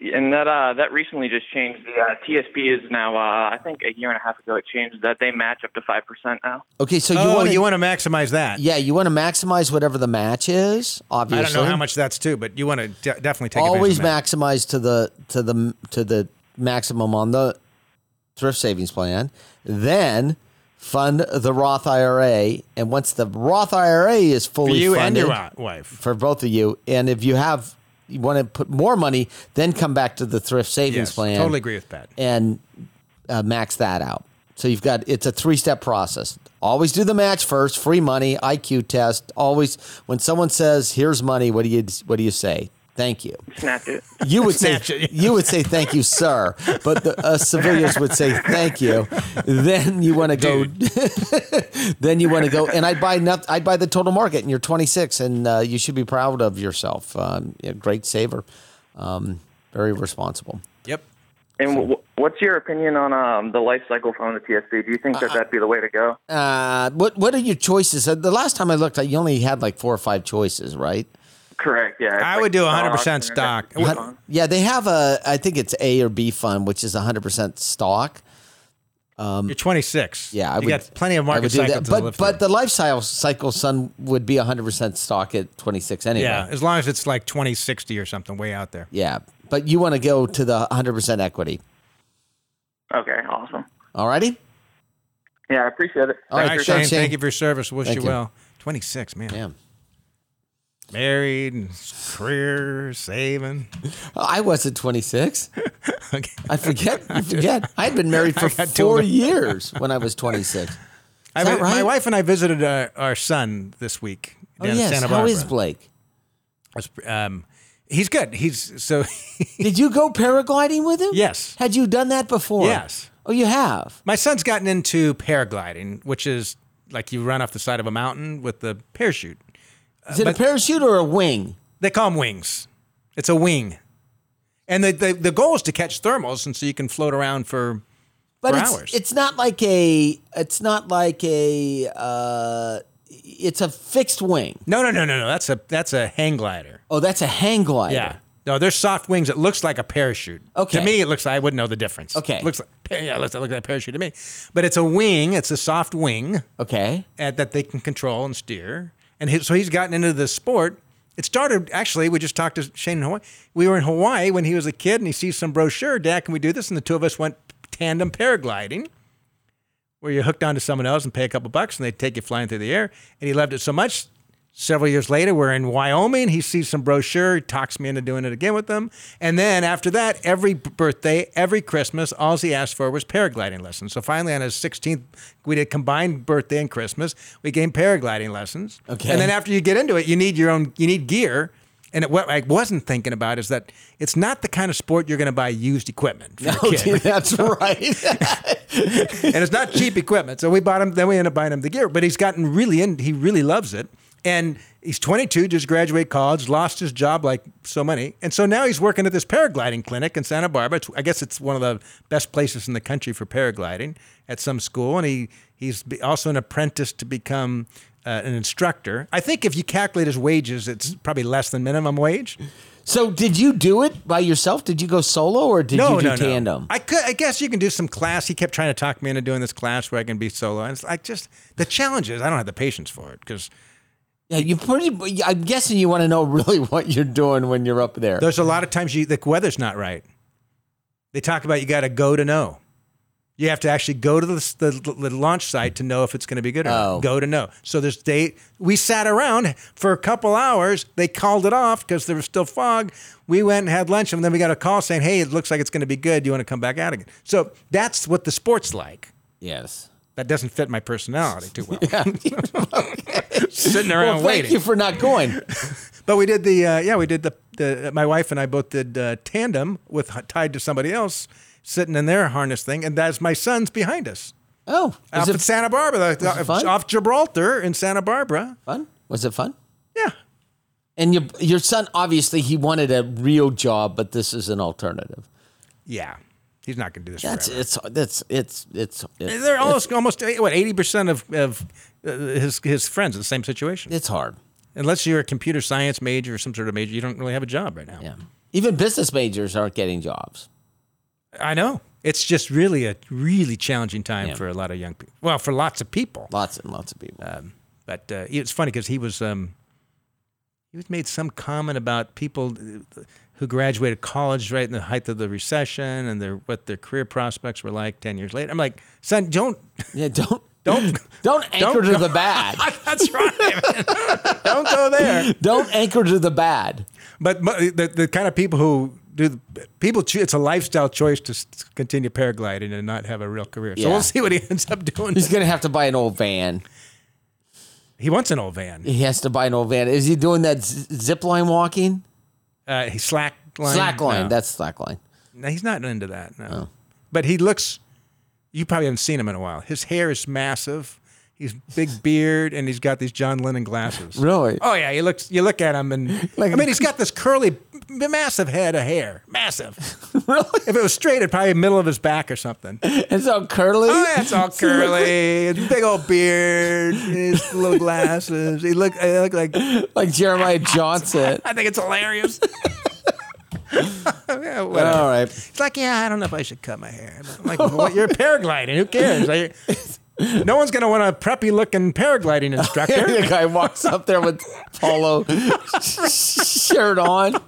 and that uh, that recently just changed. The uh, TSP is now, uh, I think, a year and a half ago. It changed that they match up to five percent now. Okay, so you oh, want you want to maximize that. yeah, you want to maximize whatever the match is. Obviously, I don't know how much that's too, but you want to de- definitely take always advantage of that. maximize to the to the to the maximum on the thrift savings plan. Then fund the Roth IRA, and once the Roth IRA is fully for you and funded, your wife. for both of you. And if you have you want to put more money, then come back to the thrift savings Yes, plan totally agree with Pat. and uh, max that out. So you've got it's a three step process. Always do the match first, free money, IQ test. Always when someone says, "Here's money," what do you what do you say? Thank you. Snatch it. You would say Snatch it. you would say thank you, sir, but the uh, civilians would say thank you. Then you want to go. then you want to go, and I'd buy not, I'd buy the total market, and you're 26, and uh, you should be proud of yourself. Um, yeah, great saver, um, very responsible. Yep. And w- what's your opinion on um, the life cycle fund, the TSP? Do you think that that'd be the way to go? Uh, what what are your choices? Uh, The last time I looked, you only had like four or five choices, right? Correct. Yeah. I like would do 100% and stock. everything. What- Fun. Yeah, they have a. I think it's A or B fund, which is 100% stock. Um, You're 26. Yeah, I you would, got plenty of I market would do cycles that. But but the lifestyle cycle sun would be 100% stock at 26 anyway. yeah, as long as it's like 2060 or something way out there. Yeah, but you want to go to the 100% equity. Okay. Awesome. All righty? Yeah, I appreciate it. All All right, right, Shane, Shane. thank you for your service. Wish Thank you you. well. 26, man. Yeah. Married, and career, saving. I wasn't 26. Okay. I forget. I forget. I had been married for four years when I was 26. I that vi- My wife and I visited uh, our son this week Oh, down in yes. Santa Barbara. is Blake? Um, he's good. He's so. Did you go paragliding with him? yes. Had you done that before? Yes. Oh, you have? My son's gotten into paragliding, which is like you run off the side of a mountain with the parachute. Is it but- a parachute or a wing? They call them wings. It's a wing. And the, the, the goal is to catch thermals, and so you can float around for. But For it's, hours. it's not like a it's not like a uh, it's a fixed wing. No, no, no, no, no. That's a that's a hang glider. Oh, that's a hang glider. Yeah. No, there's soft wings. It looks like a parachute. Okay. To me, it looks. Like, I wouldn't know the difference. Okay. looks like yeah, it looks, it looks like a parachute to me. But it's a wing. It's a soft wing Okay. uh, that they can control and steer. And he, so he's gotten into the sport. It started actually. We just talked to Shane in Hawaii. We were in Hawaii when he was a kid, and he sees some brochure. Dad, can we do this? And the two of us went tandem paragliding, where you're hooked onto someone else and pay a couple bucks, and they take you flying through the air. And he loved it so much. Several years later, we're in Wyoming. He sees some brochure, talks me into doing it again with them. And then after that, every birthday, every Christmas, all he asked for was paragliding lessons. So finally, on his 16th, we did combined birthday and Christmas. We gave paragliding lessons. Okay. And then after you get into it, you need your own, you need gear. And it, what I wasn't thinking about is that it's not the kind of sport you're going to buy used equipment for your kid. that's right. and it's not cheap equipment. So we bought him. Then we ended up buying him the gear. But he's gotten really in. He really loves it. And he's 22, just graduated college, lost his job like so many, and so now he's working at this paragliding clinic in Santa Barbara. It's, I guess it's one of the best places in the country for paragliding at some school. And he he's also an apprentice to become uh, an instructor. I think if you calculate his wages, it's probably less than minimum wage. so, did you do it by yourself? Did you go solo or did no, you do no, tandem? no. I could. I guess you can do some class. He kept trying to talk me into doing this class where I can be solo. And it's like just the challenge is I don't have the patience for it because Yeah, you pretty. I'm guessing you want to know really what you're doing when you're up there. there's a lot of times you, the weather's not right. They talk about you got to go to know. You have to actually go to the, the, the launch site to know if it's going to be good or Oh. not. Go to know. So there's day. We sat around for a couple hours. They called it off because there was still fog. We went and had lunch, and then we got a call saying, "Hey, it looks like it's going to be good. Do you want to come back out again?" So that's what the sport's like. yes. That doesn't fit my personality too well. Sitting around Well, thank waiting. you for not going. But we did the uh, yeah we did the, the my wife and I both did uh, tandem with tied to somebody else sitting in their harness thing, and that's my son's behind us Oh, off it in Santa Barbara, was it off Gibraltar in Santa Barbara. fun? Was it fun? Yeah, And your your son obviously he wanted a real job, but this is an alternative. yeah. He's not going to do this That's forever. it's that's it's it's it's, They're almost almost what eighty percent of of uh, his his friends in the same situation. it's hard. Unless you're a computer science major or some sort of major, you don't really have a job right now. Yeah. Even business majors aren't getting jobs. I know. It's just really a really challenging time Yeah. for a lot of young people. Well, for lots of people. Lots and lots of people. Um, but uh, it's funny because he was um, he was made some comment about people who graduated college right in the height of the recession and their what their career prospects were like ten years later. I'm like, son, don't yeah, don't don't don't anchor Don't to go- the bad. That's right. don't go there. don't anchor to the bad. But, but the the kind of people who do the, people choose, it's a lifestyle choice to continue paragliding and not have a real career. So Yeah. we'll see what he ends up doing. He's gonna have to buy an old van. he wants an old van. He has to buy an old van. Is he doing that zip line walking? Uh, he's slack line. Slack line. No. That's slack line. No, he's not into that. No. Oh. But he looks. You probably haven't seen him in a while. His hair is massive. He's big beard, and he's got these John Lennon glasses. Really? Oh yeah, he looks. You look at him, and Like- I mean, he's got this curly, massive head of hair. Massive. really? If it was straight, it'd probably be middle of his back or something. It's all curly. Oh, yeah, it's all curly. His big old beard. His little glasses. He look. I look like. like Jeremiah Johnson. I think it's hilarious. yeah. All right. It's like, yeah, I don't know if I should cut my hair. I'm like, well, you're paragliding. Who cares? Like, no one's going to want a preppy looking paragliding instructor. the guy walks up there with polo shirt on.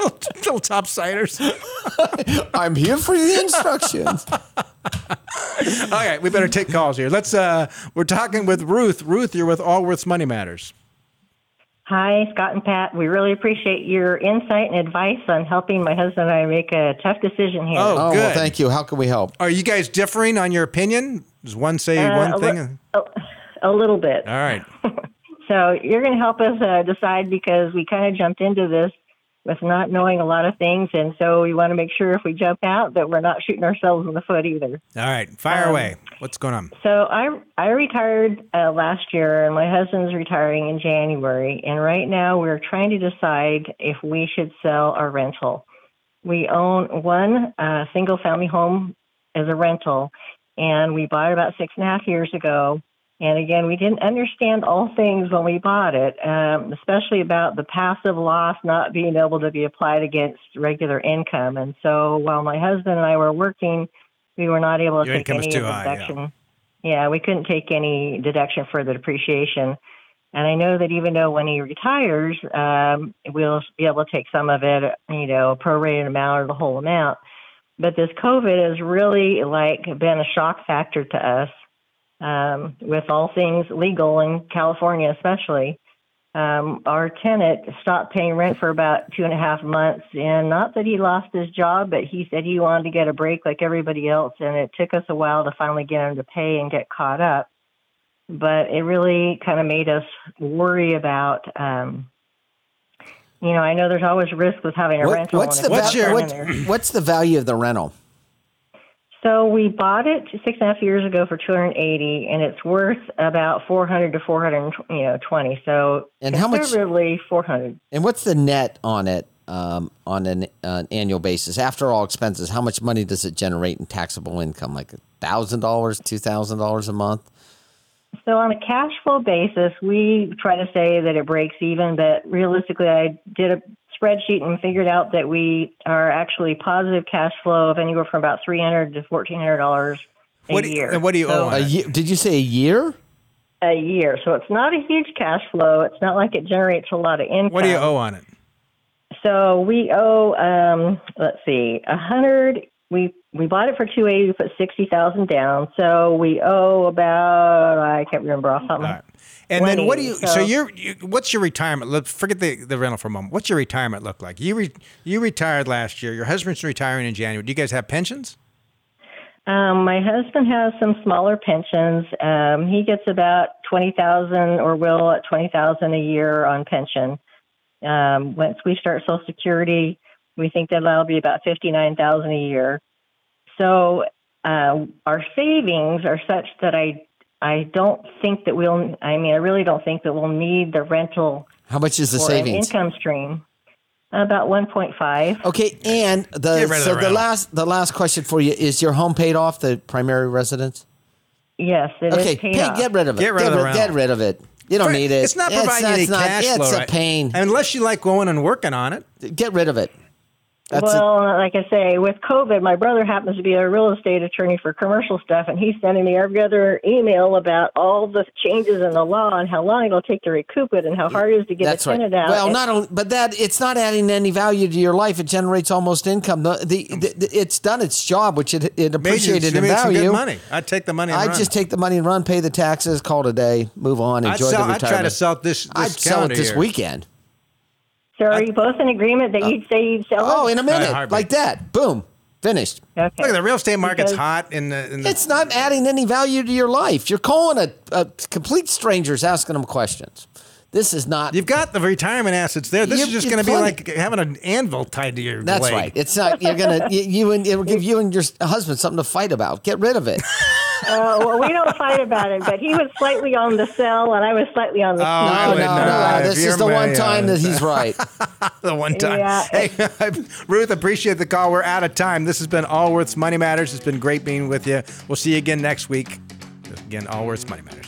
Little topsiders. I'm here for the instructions. Okay, we better take calls here. Let's. uh We're talking with Ruth. Ruth, you're with Allworth's Money Matters. Hi, Scott and Pat. We really appreciate your insight and advice on helping my husband and I make a tough decision here. Oh, Oh, good. well, thank you. How can we help? Are you guys differing on your opinion? Does one say Uh, one a thing? li- a, a little bit. All right. So you're going to help us uh, decide because we kind of jumped into this with not knowing a lot of things, and so we want to make sure if we jump out that we're not shooting ourselves in the foot either. All right. Fire Um, away. What's going on? So I I retired uh, last year, and my husband's retiring in January. And right now, we're trying to decide if we should sell our rental. We own one uh, single family home as a rental, and we bought it about six and a half years ago. And again, we didn't understand all things when we bought it, um, especially about the passive loss not being able to be applied against regular income. And so while my husband and I were working, we were not able to Your take any the high, yeah. deduction. Yeah, we couldn't take any deduction for the depreciation. And I know that even though when he retires, um, we'll be able to take some of it, you know, a prorated amount or the whole amount. But this COVID has really like been a shock factor to us um, with all things legal in California, especially. Um, our tenant stopped paying rent for about two and a half months, and not that he lost his job, but he said he wanted to get a break like everybody else, and it took us a while to finally get him to pay and get caught up. But it really kind of made us worry about um, you know, I know there's always risk with having a What- rental. what's the if What's your- in what's the value of the rental? So we bought it six and a half years ago for 280, and it's worth about 400 to 400, you know, 20. So And how much- conservatively 400. And what's the net on it um, on an, uh, annual basis after all expenses? How much money does it generate in taxable income? Like thousand dollars, two thousand dollars a month? So on a cash flow basis, we try to say that it breaks even, but realistically, I did a spreadsheet and figured out that we are actually positive cash flow of anywhere from about 300 to 1400 dollars a What do you- year. and what do you so, owe on A it? year, did you say a year? A year. So it's not a huge cash flow. It's not like it generates a lot of income. What do you owe on it? So we owe, um, let's see, a hundred. We we bought it for two eighty. We put sixty thousand down. So we owe about I can't remember off of my And then what do you? So, so- you're. You, what's your retirement? Look, forget the, the rental for a moment. What's your retirement look like? You re, you retired last year. Your husband's retiring in January. Do you guys have pensions? Um, my husband has some smaller pensions. Um, he gets about twenty thousand, or will at twenty thousand a year on pension. Um, once we start Social Security, we think that that'll be about fifty nine thousand a year. So uh, our savings are such that I I don't think that we'll. I mean, I really don't think that we'll need the rental How much is the savings? income stream. About one point five. Okay, and the Get rid of so the the, last the last question for you is your home paid off the primary residence? Yes, it is Okay, paid pay- off. get rid of it. Get rid of the rid, rental. Get rid of it. You don't need it. It's not providing it's, any it's not, cash it's flow. a pain. Unless you like going and working on it. Get rid of it. That's it. well, like I say, with COVID, my brother happens to be a real estate attorney for commercial stuff, and he's sending me every other email about all the changes in the law and how long it'll take to recoup it and how hard it is to get That's a right. tenant out. Well, And- not only, but that it's not adding any value to your life. It generates almost income. The, the, the, it's done its job, which it, it appreciated Made in you- made some value. good money. I'd take the money. And I run. just take the money and run, pay the taxes, call it a day, move on, I'd, enjoy sell, the I'd try to sell this. this I'd sell it this year. weekend. So are you both in agreement that uh, you'd say you'd sell Oh, it? in a minute, heartbeat. like that. Boom, finished. okay. Look, at the real estate market's Because- hot in the. In the It's not adding any value to your life. You're calling a, a complete strangers asking them questions. This is not. You've got the retirement assets there. This You- is just you going to be plenty- like having an anvil tied to your That's leg. right. It's not. You're gonna. You, you and it will give you and your husband something to fight about. Get rid of it. Uh, well, we don't fight about it, but he was slightly on the sell, and I was slightly on the Oh, I No, no, no. This is the one time that he's right. the one time. Yeah. Hey, Ruth, appreciate the call. We're out of time. This has been Allworth's Money Matters. It's been great being with you. We'll see you again next week. Again, Allworth's Money Matters.